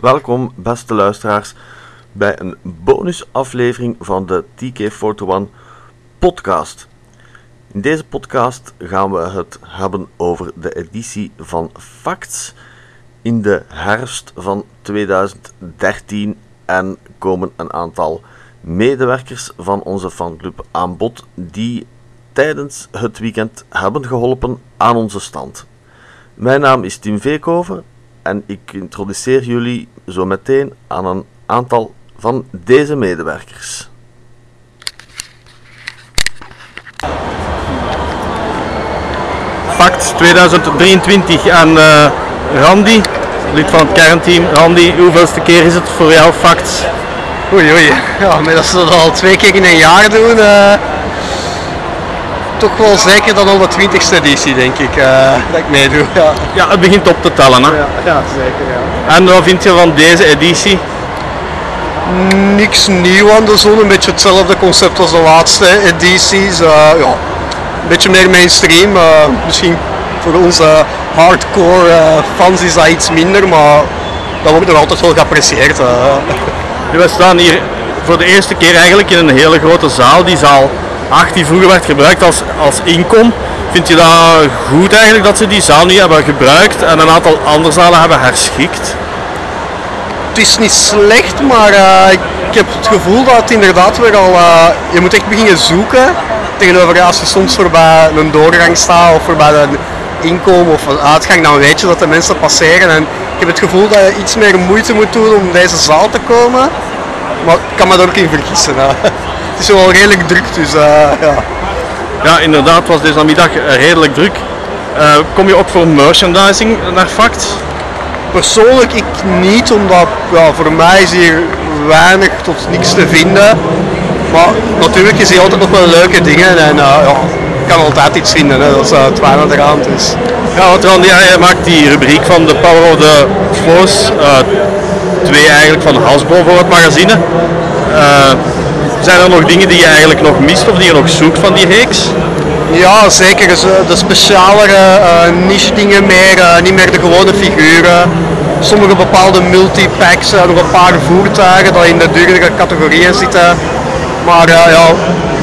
Welkom, beste luisteraars, bij een bonusaflevering van de TK41 podcast. In deze podcast gaan we het hebben over de editie van Facts in de herfst van 2013 en komen een aantal medewerkers van onze fanclub aan bod die tijdens het weekend hebben geholpen aan onze stand. Mijn naam is Tim Veekhoven en ik introduceer jullie zo meteen aan een aantal van deze medewerkers. Fact 2023 aan uh, Randy, lid van het kernteam. Randy, hoeveelste keer is het voor jou Facts? Oei oei, ja, maar dat ze dat al twee keer in een jaar doen, uh, toch wel zeker dan al de 20ste editie denk ik, uh, dat ik meedoe. Ja. ja, het begint op te tellen hè? Ja, ja zeker ja. En wat vind je van deze editie? Niks nieuw aan de zon, een beetje hetzelfde concept als de laatste edities. Uh, ja, een beetje meer mainstream, misschien voor onze hardcore fans is dat iets minder, maar dat wordt nog altijd wel geapprecieerd. We staan hier voor de eerste keer eigenlijk in een hele grote zaal, die zaal 8 die vroeger werd gebruikt als, als inkom. Vind je dat goed eigenlijk dat ze die zaal nu hebben gebruikt en een aantal andere zalen hebben herschikt? Het is niet slecht, maar uh, ik heb het gevoel dat inderdaad weer al... Uh, je moet echt beginnen zoeken tegenover als je soms voorbij een doorgang staat of voorbij een inkomen of een uitgang, dan weet je dat de mensen passeren. En ik heb het gevoel dat je iets meer moeite moet doen om deze zaal te komen. Maar ik kan me daar ook in vergissen. Het is wel redelijk druk, dus uh, ja. Ja, inderdaad was deze namiddag redelijk druk. Uh, kom je ook voor merchandising naar Fact? Persoonlijk ik niet, omdat ja, voor mij is hier weinig tot niks te vinden. Maar natuurlijk is hier altijd nog wel leuke dingen en uh, ja, kan altijd iets vinden, hè. dat is het eraan. Dus. Ja, want Randy, jij maakt die rubriek van de Power of the Flows, twee eigenlijk van Hasbro voor het magazine. Uh, zijn er nog dingen die je eigenlijk nog mist of die je nog zoekt van die reeks? Ja, zeker. Dus, de specialere niche dingen meer, niet meer de gewone figuren. Sommige bepaalde multipacks, nog een paar voertuigen dat in de duurdere categorieën zitten. Maar ja,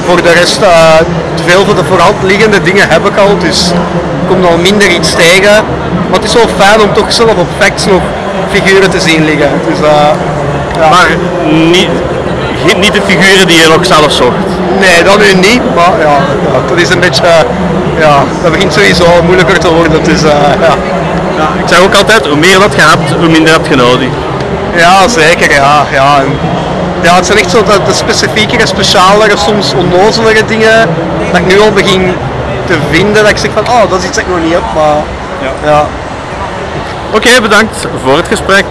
voor de rest, uh, veel van de voorhand liggende dingen heb ik al, dus ik kom al minder iets tegen. Maar het is wel fijn om toch zelf op facts nog figuren te zien liggen. Dus, uh, ja. Maar niet, niet de figuren die je nog zelf zocht? Nee, dat nu niet, maar ja, ja dat is een beetje, ja, dat begint sowieso moeilijker te worden. Dus, ja. ja. ik zeg ook altijd, hoe meer dat je hebt, hoe minder heb je nodig. Ja, zeker, ja. ja. En, ja, het zijn echt zo de, de specifiekere, specialere, soms onnozelere dingen dat ik nu al begin te vinden. Dat ik zeg van, oh, dat is iets dat ik nog niet heb, maar ja. ja. Oké, okay, bedankt voor het gesprek.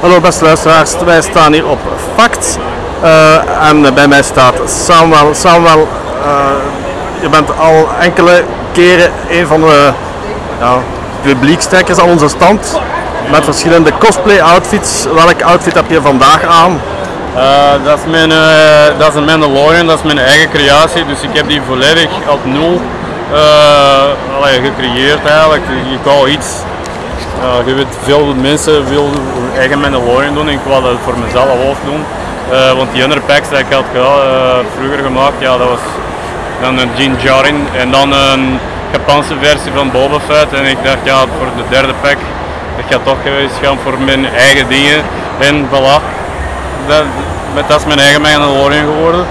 Hallo beste luisteraars, wij staan hier op Fact uh, en bij mij staat Samuel. Samuel, uh, je bent al enkele keren een van de ja, publiekstrekkers aan onze stand met verschillende cosplay outfits. Welk outfit heb je vandaag aan? Uh, dat, is mijn, dat is een Mandalorian, dat is mijn eigen creatie, dus ik heb die volledig op nul gecreëerd eigenlijk. Je kan iets, je weet veel mensen hun eigen Mandalorian doen en ik wil dat voor mezelf ook doen. want die andere packs die ik had vroeger gemaakt, ja, dat was dan een Jean Jarin en dan een Japanse versie van Boba Fett en ik dacht ja voor de derde pack ik ga toch eens gaan voor mijn eigen dingen. En voilà, dat, dat is mijn eigen Mandalorian geworden.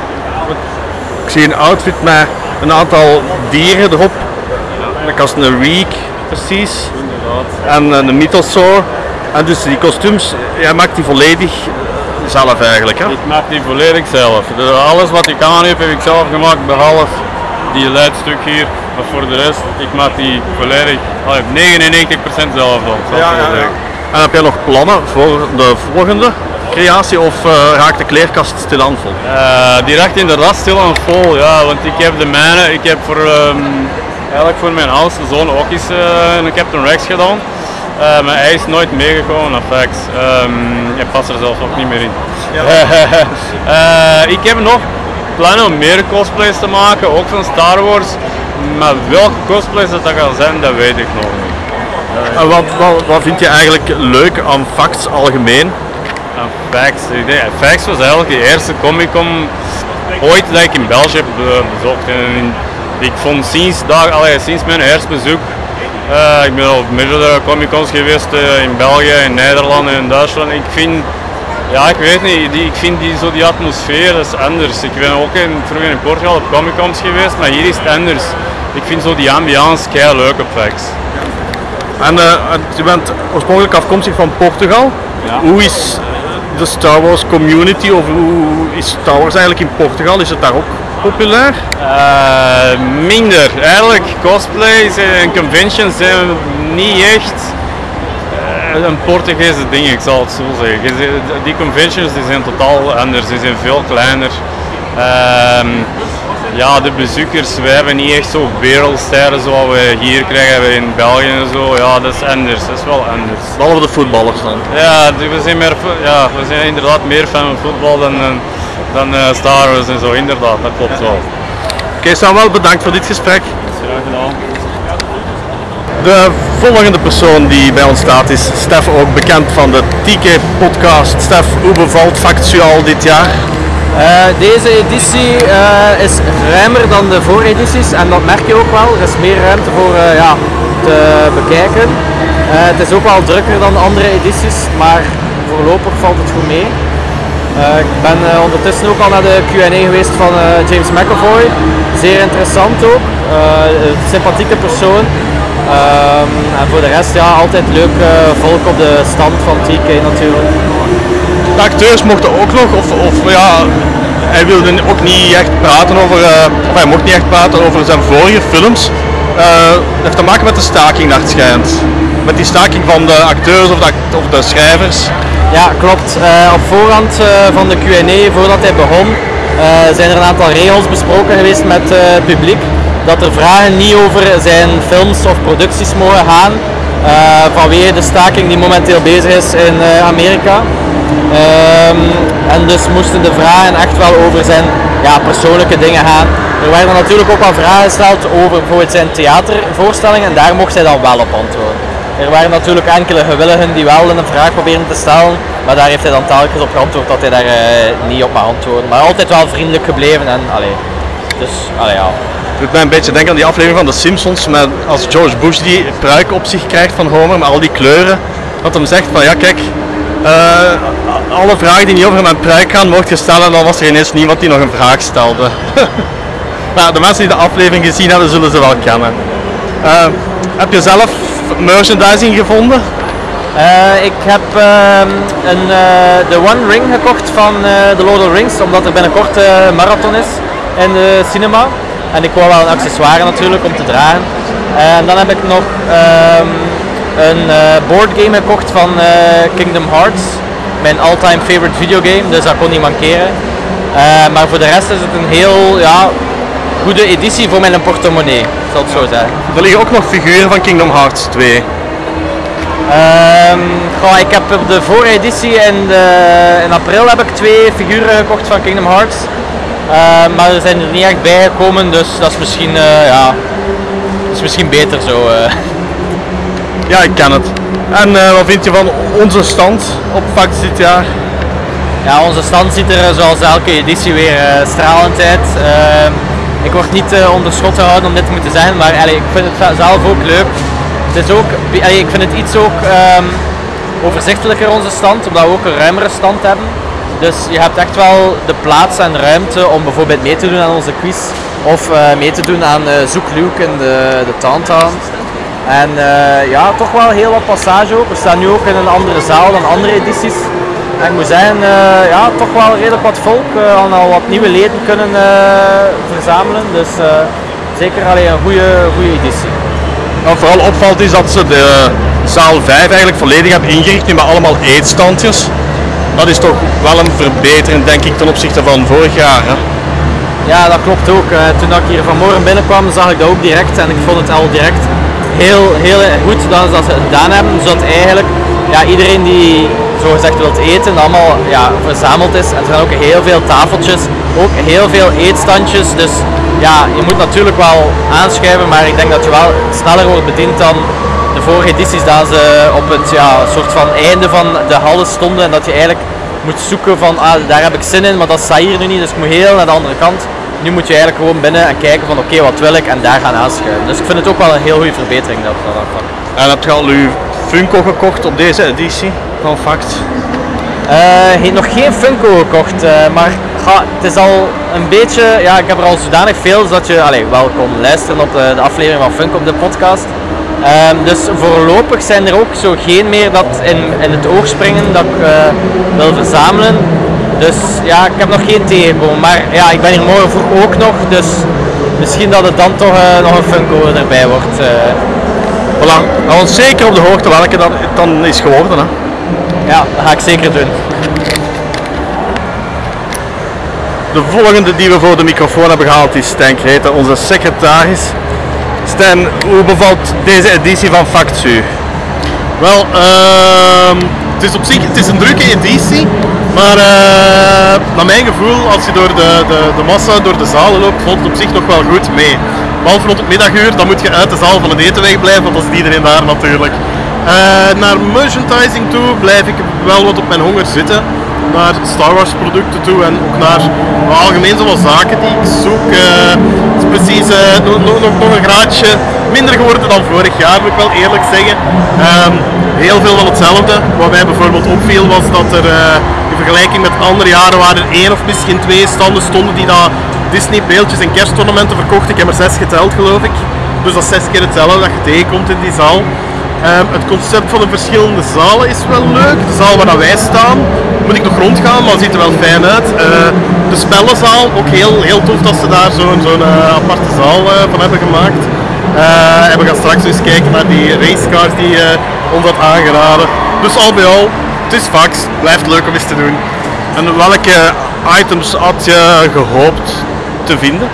Ik zie een outfit met een aantal dieren erop. Dat was een Reek precies. En een Mythosaur. En dus die kostuums, jij maakt die volledig zelf eigenlijk hè? Ik maak die volledig zelf. Dus alles wat ik aan heb, heb ik zelf gemaakt, behalve die leidstuk hier. Maar voor de rest, ik maak die volledig, 99% zelf dan. Ja, ja, ja. En heb jij nog plannen voor de volgende creatie of uh, raakt de kleerkast stilaan vol? Uh, die raakt inderdaad stilaan vol, ja, want ik heb de mijne, ik heb voor, um, eigenlijk voor mijn oudste zoon ook eens uh, een Captain Rex gedaan. Uh, maar hij is nooit meegekomen naar Fax. Um, hij past er zelfs ook niet meer in. Ja. ik heb nog plannen om meer cosplays te maken, ook van Star Wars. Maar welke cosplays dat, dat gaan zijn, dat weet ik nog niet. En wat, wat, wat vind je eigenlijk leuk aan facts algemeen? En Fax, Fax was eigenlijk de eerste Comic Con ooit dat ik in België heb be- bezocht. En ik vond sinds, daar, allee, sinds mijn eerste bezoek, eh, ik ben op meerdere Comic Cons geweest eh, in België, in Nederland en in Duitsland. Ik vind, ja ik weet niet, die, ik vind die, zo die atmosfeer dat is anders. Ik ben ook in, vroeger in Portugal op Comic Cons geweest, maar hier is het anders. Ik vind zo die ambiance kei leuk op. En eh, je bent oorspronkelijk afkomstig van Portugal. Ja. Hoe is de Star Wars community of hoe is Star Wars eigenlijk in Portugal? Is het daar ook populair? Eh, minder. Eigenlijk, cosplays en conventions zijn niet echt eh, een Portugese ding, ik zal het zo zeggen. Die conventions die zijn totaal anders, die zijn veel kleiner. Ehm, ja, de bezoekers, wij hebben niet echt zo wereldsterren zoals we hier krijgen in België en zo. Ja, dat is anders, dat is wel anders. Behalve de voetballers dan. Ja, we zijn, meer, ja, we zijn inderdaad meer fan van voetbal dan, dan, dan eh, Star Wars en zo, inderdaad, dat klopt wel. Oké Samuel, bedankt voor dit gesprek. Graag gedaan. De volgende persoon die bij ons staat is Stef, ook bekend van de TK podcast. Stef, hoe bevalt Factual dit jaar? Eh, deze editie eh, is ruimer dan de vooredities en dat merk je ook wel. Er is meer ruimte voor eh, ja, te bekijken. Het is ook wel drukker dan de andere edities, maar voorlopig valt het goed mee. Ik ben ondertussen ook al naar de Q&A geweest van James McAvoy. Zeer interessant ook. Een sympathieke persoon. Ehm, en voor de rest ja, altijd leuk volk op de stand van TK natuurlijk. De acteurs mochten ook nog, of, of ja, hij wilde ook niet echt praten over, eh, of hij mocht niet echt praten over zijn vorige films. Eh, dat heeft te maken met de staking, naar het schijnt. Met die staking van de acteurs of de, of de schrijvers. Ja, klopt. Eh, op voorhand van de Q&A, voordat hij begon, zijn er een aantal regels besproken geweest met het publiek. Dat er vragen niet over zijn films of producties mogen gaan, vanwege de staking die momenteel bezig is in Amerika. Ehm, en dus moesten de vragen echt wel over zijn ja, persoonlijke dingen gaan. Er werden natuurlijk ook wel vragen gesteld over bijvoorbeeld zijn theatervoorstellingen en daar mocht hij dan wel op antwoorden. Er waren natuurlijk enkele gewilligen die wel een vraag proberen te stellen, maar daar heeft hij dan telkens op geantwoord dat hij daar eh, niet op mag antwoorden. Maar altijd wel vriendelijk gebleven en allee. Dus, allee ja. Het doet mij een beetje denken aan die aflevering van The Simpsons, met als George Bush die pruik op zich krijgt van Homer, met al die kleuren. Dat hem zegt van ja kijk, eh, alle vragen die niet over mijn pruik gaan, mocht je stellen. En dan was er ineens niemand die nog een vraag stelde. maar de mensen die de aflevering gezien hebben, zullen ze wel kennen. Eh, heb je zelf merchandising gevonden? Eh, ik heb ehm, een, de One Ring gekocht van The Lord of the Rings, omdat er binnenkort een marathon is in de cinema. En ik wou wel een accessoire natuurlijk om te dragen. En dan heb ik nog ehm, een eh board game gekocht van eh, Kingdom Hearts. Mijn all-time favorite videogame, dus dat kon niet mankeren. Eh, maar voor de rest is het een heel ja, goede editie voor mijn portemonnee, zal het zo zeggen. Er liggen ook nog figuren van Kingdom Hearts 2. Ehm, goh, ik heb op de vooreditie in, de, in april heb ik twee figuren gekocht van Kingdom Hearts. Ehm, maar er zijn er niet echt bij gekomen, dus dat is misschien, ja, dat is misschien beter zo. Ja, ik ken het. En eh, wat vind je van onze stand op Facts dit jaar? Ja, onze stand ziet er eh, zoals elke editie weer eh, stralend uit. Ehm, ik word niet onder schot gehouden om dit te moeten zeggen, maar allee, ik vind het zelf ook leuk. Het is ook, ik vind het iets ook ehm, overzichtelijker onze stand, omdat we ook een ruimere stand hebben. Dus je hebt echt wel de plaats en ruimte om bijvoorbeeld mee te doen aan onze quiz of mee te doen aan Zoek Luke in de, de Tauntaun. En eh, ja, toch wel heel wat passage ook. We staan nu ook in een andere zaal dan andere edities. En ik moet zeggen, eh, ja, toch wel redelijk wat volk. We al al wat nieuwe leden kunnen eh, verzamelen. Dus eh, zeker allee, een goede, goede editie. Wat vooral opvalt is dat ze de zaal 5 eigenlijk volledig hebben ingericht nu met allemaal eetstandjes. Dat is toch wel een verbetering denk ik ten opzichte van vorig jaar. Hè? Ja, dat klopt ook. Eh, toen ik hier vanmorgen binnenkwam, zag ik dat ook direct. En ik vond het al direct heel, heel goed dat ze dat gedaan hebben. Zodat eigenlijk ja, iedereen die zogezegd wilt eten, allemaal ja, verzameld is. En er zijn ook heel veel tafeltjes, ook heel veel eetstandjes. Dus ja, je moet natuurlijk wel aanschuiven, maar ik denk dat je wel sneller wordt bediend dan de vorige edities dat ze op het ja, soort van einde van de hallen stonden en dat je eigenlijk moet zoeken van ah, daar heb ik zin in, maar dat staat hier nu niet, dus ik moet heel naar de andere kant. Nu moet je eigenlijk gewoon binnen en kijken van oké, wat wil ik en daar gaan aanschuiven. Dus ik vind het ook wel een heel goede verbetering dat dat. En heb je al uw Funko gekocht op deze editie van Fact? He- nog geen Funko gekocht, eh, maar ga, het is al een beetje, ja, ik heb er al zodanig veel zodat je allee, wel kon luisteren op de, de aflevering van Funko op de podcast. Ehm, dus voorlopig zijn er ook zo geen meer dat in, in het oog springen dat ik eh, wil verzamelen. Dus ja, ik heb nog geen tegengekomen, maar ja, ik ben hier morgen vroeg ook nog, dus misschien dat het dan toch eh, nog een Funko erbij wordt. eh. Voilà, hou ons zeker op de hoogte welke dat het dan is geworden. Hè. ja, dat ga ik zeker doen. De volgende die we voor de microfoon hebben gehaald is Stijn Kreten, onze secretaris. Stijn, hoe bevalt deze editie van Factu? Wel, ehm, het is op zich het is een drukke editie, maar eh, naar mijn gevoel, als je door de, de, de massa, door de zalen loopt, valt het op zich nog wel goed mee. Behalve rond het middaguur, dan moet je uit de zaal van het eten wegblijven, want dan is iedereen daar natuurlijk. Eh, naar merchandising toe blijf ik wel wat op mijn honger zitten. Naar Star Wars producten toe en ook naar nou, algemeen zo wat zaken die ik zoek. Eh, het is precies nog, nog, nog, een graadje minder geworden dan vorig jaar, moet ik wel eerlijk zeggen. Ehm, heel veel van hetzelfde. Wat mij bijvoorbeeld opviel was dat er vergelijking met andere jaren waar er één of misschien twee standen stonden die dat Disney beeldjes en kerstornamenten verkochten. Ik heb er zes geteld geloof ik. Dus dat is zes keer hetzelfde dat je tegenkomt in die zaal. Ehm, het concept van de verschillende zalen is wel leuk. De zaal waar wij staan, moet ik nog rondgaan, maar ziet er wel fijn uit. Eh, de spellenzaal, ook heel, heel tof dat ze daar zo'n zo'n eh, aparte zaal eh, van hebben gemaakt. We gaan straks eens kijken naar die racecars die ons had aangeraden. Dus al bij al, het is vax, blijft leuk om eens te doen. En welke items had je gehoopt te vinden?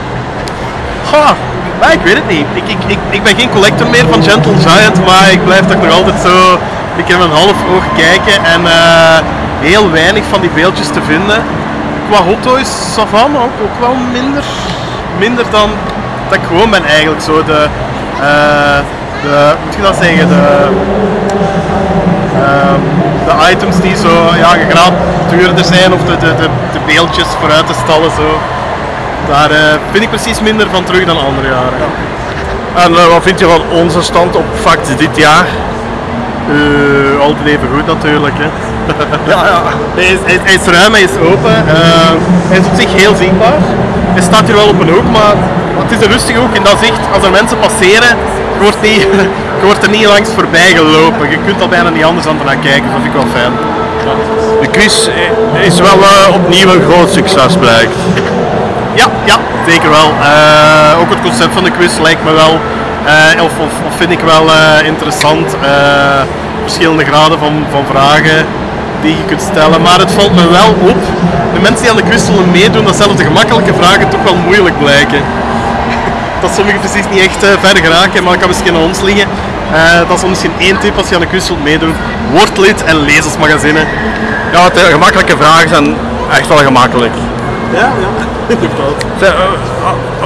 Ha, maar ik weet het niet. Ik, ik, ik, ben geen collector meer van Gentle Giant, maar ik blijf toch nog altijd zo ik heb een half oog kijken en eh, heel weinig van die beeldjes te vinden. Qua Hot Toys, Savan, ook, ook wel minder, minder dan dat ik gewoon ben eigenlijk. Zo de, eh, de moet je dat zeggen, de, de items die zo ja, gegraad duurder zijn of de, de, de, de beeldjes vooruit te stallen zo. Daar eh, vind ik precies minder van terug dan andere jaren. En eh, wat vind je van onze stand op Fact dit jaar? Eh, altijd even goed natuurlijk. Hè. ja, ja. Hij, is, hij, hij is ruim, hij is open. eh, hij is op zich heel zichtbaar. Hij staat hier wel op een hoek, maar het is een rustige hoek in dat zicht. Als er mensen passeren, je wordt, niet, er niet langs voorbij gelopen. Je kunt al bijna niet anders dan ernaar kijken, dat vind ik wel fijn. De quiz is wel eh, opnieuw een groot succes blijkt. Ja, ja, zeker wel. Eh, ook het concept van de quiz lijkt me wel, eh, of, of, of vind ik wel interessant. Verschillende graden van, van vragen die je kunt stellen. Maar het valt me wel op, de mensen die aan de quiz zullen meedoen, dat zelfs de gemakkelijke vragen toch wel moeilijk blijken. Dat sommigen precies niet echt eh, verder geraken, maar dat kan misschien aan ons liggen. Eh, dat is misschien één tip als je aan de quiz wilt meedoen. Word lid en lees ons magazine. Ja, de gemakkelijke vragen zijn echt wel gemakkelijk. Ja, ja, inderdaad. Eh,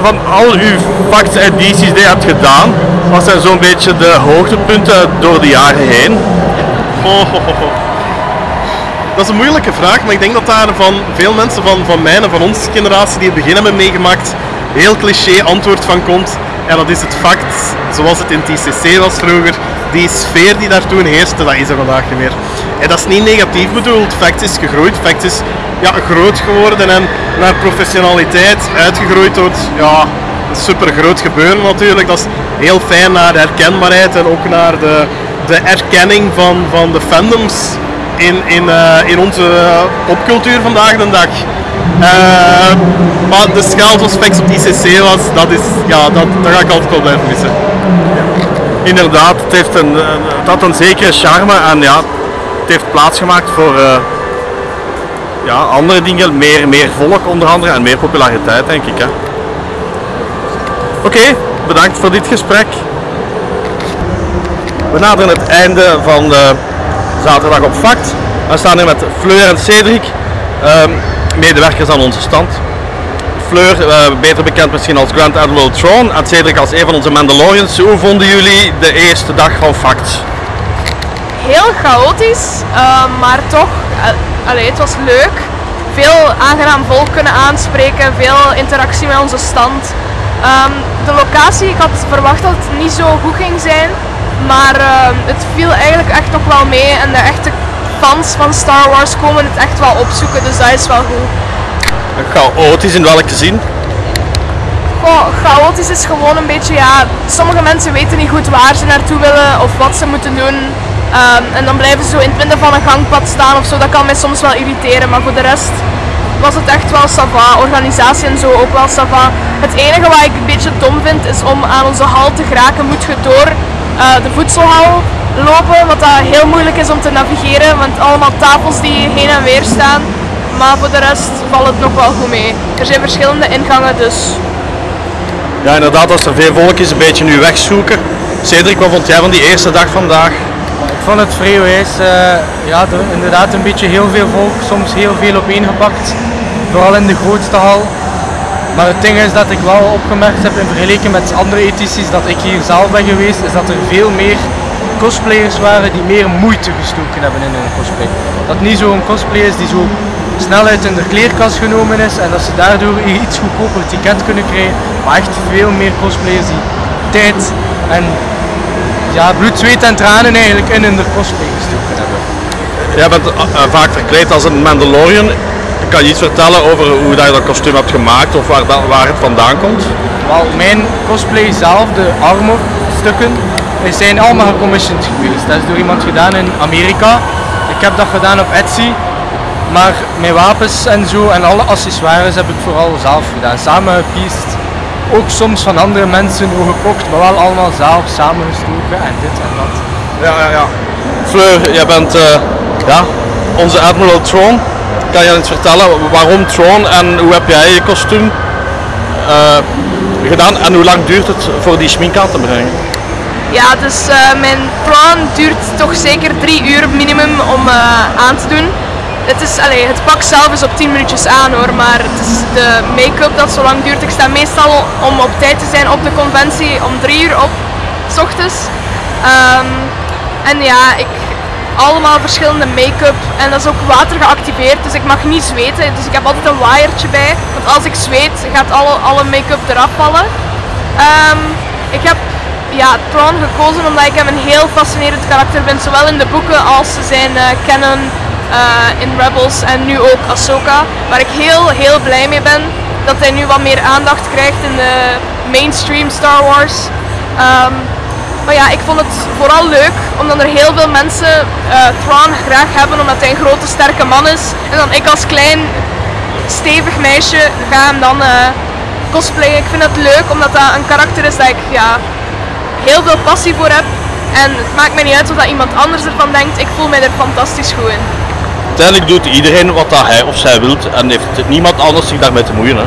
Van al uw Fact-edities die je hebt gedaan, wat zijn zo'n beetje de hoogtepunten door de jaren heen? Oh, oh, oh, oh. Dat is een moeilijke vraag, maar ik denk dat daar van veel mensen van, van mijn en van onze generatie die het begin hebben meegemaakt, heel cliché antwoord van komt. En dat is het fact, zoals het in TCC was vroeger, die sfeer die daar toen heerste, dat is er vandaag niet meer. En dat is niet negatief bedoeld, fact is gegroeid, fact is ja, groot geworden en naar professionaliteit uitgegroeid tot ja, een super groot gebeuren natuurlijk. Dat is heel fijn naar de herkenbaarheid en ook naar de, de erkenning van, van de fandoms in, in, eh, in onze popcultuur vandaag de dag. Eh, maar de schaal zoals op ICC was, dat, is, ja, dat, dat ga ik altijd wel blijven missen. Inderdaad, het, heeft een, het had een zekere charme en ja, het heeft plaatsgemaakt voor eh, ja, andere dingen, meer, meer volk onder andere en meer populariteit denk ik. hè. Oké, bedankt voor dit gesprek. We naderen het einde van de zaterdag op Fact. We staan hier met Fleur en Cedric, ehm, medewerkers aan onze stand. Fleur, eh, beter bekend misschien als Grand Admiral Thrawn en Cedric als een van onze Mandalorians. Hoe vonden jullie de eerste dag van Fact? heel chaotisch, eh, maar toch, uh, allee, het was leuk. Veel aangenaam volk kunnen aanspreken, veel interactie met onze stand. Ehm, de locatie, ik had verwacht dat het niet zo goed ging zijn, maar ehm, het viel eigenlijk echt nog wel mee en de echte fans van Star Wars komen het echt wel opzoeken, dus dat is wel goed. Chaotisch in welke zin? Goh, chaotisch is gewoon een beetje, ja, sommige mensen weten niet goed waar ze naartoe willen of wat ze moeten doen. Ehm, en dan blijven ze zo in het midden van een gangpad staan of zo. Dat kan mij soms wel irriteren, maar voor de rest was het echt wel sava. Organisatie en zo ook wel sava. Het enige wat ik een beetje dom vind is om aan onze hal te geraken moet je door de voedselhal lopen. Wat dat heel moeilijk is om te navigeren, want allemaal tafels die heen en weer staan. Maar voor de rest valt het nog wel goed mee. Er zijn verschillende ingangen dus. Ja inderdaad, als er veel volk is, een beetje nu wegzoeken. Cedric, wat vond jij van die eerste dag vandaag? Ik vond het vrij wijs. Uh, ja, inderdaad een beetje heel veel volk, soms heel veel opeengepakt. Vooral in de grootste hal. Maar het ding is dat ik wel opgemerkt heb in vergelijking met andere edities dat ik hier zelf ben geweest, is dat er veel meer cosplayers waren die meer moeite gestoken hebben in hun cosplay. Dat niet zo'n cosplay is die zo snel uit de kleerkast genomen is en dat ze daardoor iets goedkoper ticket kunnen krijgen. Maar echt veel meer cosplayers die tijd en ja, bloed, zweet en tranen eigenlijk in hun cosplay gestoken hebben. Jij bent uh, vaak verkleed als een Mandalorian. Kan je iets vertellen over hoe je dat kostuum hebt gemaakt of waar, waar het vandaan komt? Wel, mijn cosplay zelf, de armorstukken, zijn allemaal gecommissioned geweest. Dat is door iemand gedaan in Amerika. Ik heb dat gedaan op Etsy. Maar mijn wapens en zo en alle accessoires heb ik vooral zelf gedaan. Samen gepiest ook soms van andere mensen gekocht, maar wel allemaal zelf samengestoken en dit en dat. Ja, ja, ja. Fleur, jij bent uh, ja, onze Admiral Tron. Kan je iets vertellen waarom Tron en hoe heb jij je kostuum uh, gedaan en hoe lang duurt het voor die schmink aan te brengen? Ja, dus uh, mijn Tron duurt toch zeker drie uur minimum om aan te doen het, is, allez, het pak zelf is op 10 minuutjes aan hoor, maar het is de make-up dat zo lang duurt. Ik sta meestal om op tijd te zijn op de conventie om 3 uur op, s ochtends. Um, en ja, ik, allemaal verschillende make-up en dat is ook water geactiveerd, dus ik mag niet zweten. Dus ik heb altijd een waaiertje bij, want als ik zweet gaat alle, alle make-up eraf vallen. Um, ik heb ja, Tron gekozen omdat ik hem een heel fascinerend karakter vind, zowel in de boeken als zijn uh, canon uh, in Rebels en nu ook Ahsoka. Waar ik heel, heel blij mee ben dat hij nu wat meer aandacht krijgt in de mainstream Star Wars. Um, maar ja, ik vond het vooral leuk omdat er heel veel mensen uh, Thrawn graag hebben omdat hij een grote sterke man is. En dan ik als klein stevig meisje ga hem dan uh, cosplayen. Ik vind het leuk omdat dat een karakter is dat ik ja, heel veel passie voor heb. En het maakt mij niet uit wat iemand anders ervan denkt. Ik voel mij er fantastisch goed in uiteindelijk doet iedereen wat dat hij of zij wilt en heeft niemand anders zich daarmee te moeien. Hè.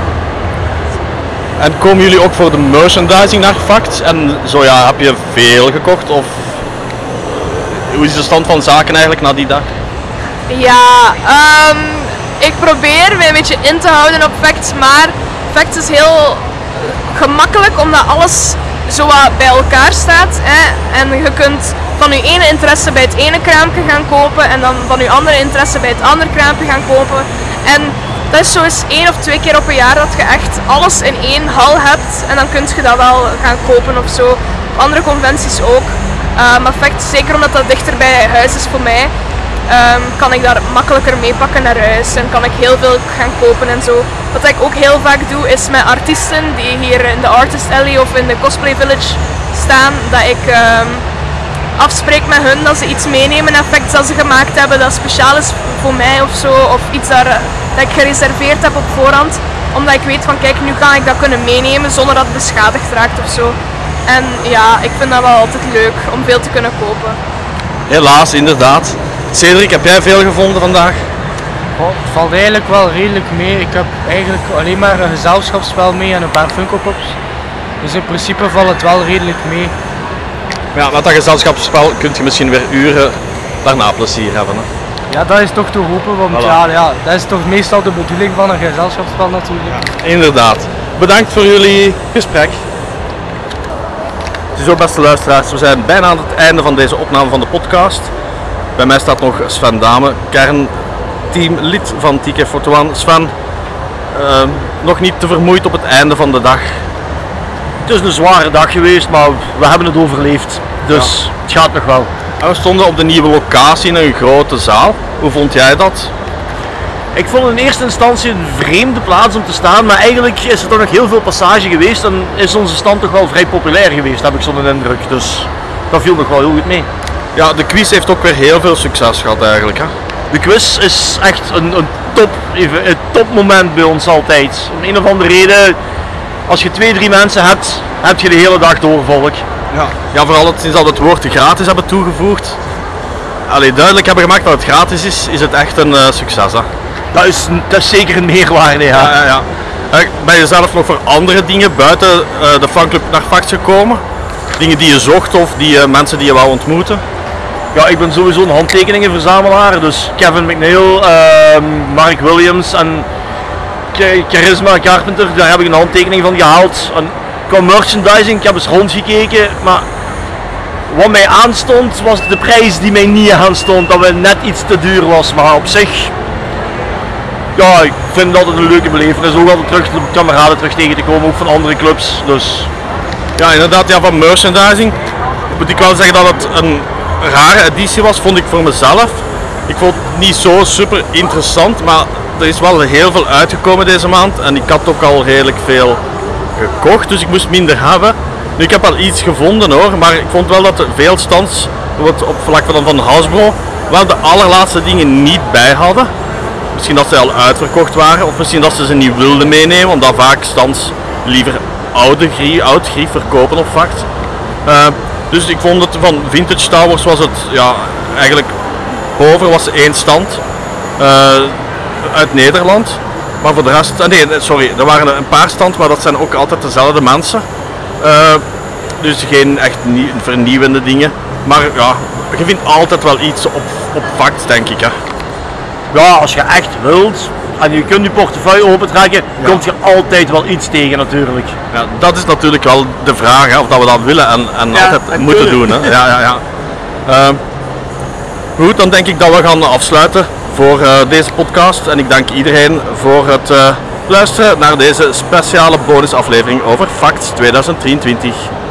En komen jullie ook voor de merchandising naar Facts? En zo ja, heb je veel gekocht of hoe is de stand van zaken eigenlijk na die dag? Ja, um, ik probeer me een beetje in te houden op Facts, maar Facts is heel gemakkelijk omdat alles zo bij elkaar staat. Hè? En je kunt van je ene interesse bij het ene kraampje gaan kopen en dan van je andere interesse bij het andere kraampje gaan kopen. En dat is zo eens één of twee keer op een jaar dat je echt alles in één hal hebt en dan kun je dat wel gaan kopen of zo. andere conventies ook. Uh, maar zeker omdat dat dichter bij huis is voor mij, um, kan ik daar makkelijker meepakken naar huis en kan ik heel veel gaan kopen en zo. Wat ik ook heel vaak doe is met artiesten die hier in de Artist Alley of in de Cosplay Village staan, dat ik um, afspreek met hun dat ze iets meenemen, effect dat ze gemaakt hebben dat speciaal is voor mij of zo, of iets daar, dat ik gereserveerd heb op voorhand, omdat ik weet van kijk, nu kan ik dat kunnen meenemen zonder dat het beschadigd raakt of zo. En ja, ik vind dat wel altijd leuk om veel te kunnen kopen. Helaas, inderdaad. Cedric, heb jij veel gevonden vandaag? Oh, het valt eigenlijk wel redelijk mee. Ik heb eigenlijk alleen maar een gezelschapsspel mee en een paar Funko Pops. Dus in principe valt het wel redelijk mee. Ja, met dat gezelschapsspel kun je misschien weer uren daarna plezier hebben. Hè. Ja, dat is toch te hopen, want Voilà. ja, ja, dat is toch meestal de bedoeling van een gezelschapsspel natuurlijk. Inderdaad. Bedankt voor jullie gesprek. Ziezo beste luisteraars, we zijn bijna aan het einde van deze opname van de podcast. Bij mij staat nog Sven Dame, kernteamlid van TK41. Sven, eh, nog niet te vermoeid op het einde van de dag. Het is een zware dag geweest, maar we hebben het overleefd. Dus het gaat nog wel. En we stonden op de nieuwe locatie in een grote zaal. Hoe vond jij dat? Ik vond in eerste instantie een vreemde plaats om te staan, maar eigenlijk is er toch nog heel veel passage geweest en is onze stand toch wel vrij populair geweest, heb ik zo'n indruk. Dus dat viel nog wel heel goed mee. Ja, de quiz heeft ook weer heel veel succes gehad eigenlijk. Hè? De quiz is echt een, een, top, even, een topmoment bij ons altijd. Om een of andere reden, als je twee, drie mensen hebt, heb je de hele dag door volk. Ja. ja, vooral het, sinds dat we het woord gratis hebben toegevoegd. Allee, duidelijk hebben gemaakt dat het gratis is, is het echt een eh, succes. Hè? Dat is, dat is zeker een meerwaarde, ja. Ja, ja, ja. Eh, Ben je zelf nog voor andere dingen buiten eh, de fanclub naar Fact gekomen? Dingen die je zocht of die, eh, mensen die je wou ontmoeten? Ja, ik ben sowieso een handtekeningenverzamelaar. Dus Kevin McNeil, ehm, Mark Williams en Charisma Carpenter, daar heb ik een handtekening van gehaald. En qua merchandising, ik heb eens rondgekeken, maar wat mij aanstond was de prijs die mij niet aanstond, dat we net iets te duur was. Maar op zich, ja, ik vind het altijd een leuke belevenis. Ook altijd terug de kameraden terug tegen te komen, ook van andere clubs. Dus Ja, inderdaad, ja, van merchandising moet ik wel zeggen dat het een rare editie was, vond ik voor mezelf. Ik vond het niet zo super interessant, maar er is wel heel veel uitgekomen deze maand en ik had ook al redelijk veel gekocht, dus ik moest minder hebben. Nu, ik heb wel iets gevonden hoor, maar ik vond wel dat veel stands, op vlak van Van Hasbro, wel de allerlaatste dingen niet bij hadden. Misschien dat ze al uitverkocht waren, of misschien dat ze ze niet wilden meenemen, omdat vaak stands liever oude grief, oud grief verkopen op Vact. Eh, dus ik vond het van Vintage Star Wars was het ja, eigenlijk boven was één stand eh, uit Nederland. Maar voor de rest, ah, nee, sorry, er waren een paar stands, maar dat zijn ook altijd dezelfde mensen. Eh, dus geen echt nie- vernieuwende dingen. Maar ja, je vindt altijd wel iets op, op Vact, denk ik. Hè. ja, als je echt wilt en je kunt je portefeuille opentrekken, komt je altijd wel iets tegen natuurlijk. Ja, dat is natuurlijk wel de vraag, hè, of dat we dat willen en, en Ja, altijd moeten doen. Hè. Ja, ja, ja. Ehm, goed, dan denk ik dat we gaan afsluiten voor eh, deze podcast. En ik dank iedereen voor het eh, luisteren naar deze speciale bonusaflevering over Facts 2023.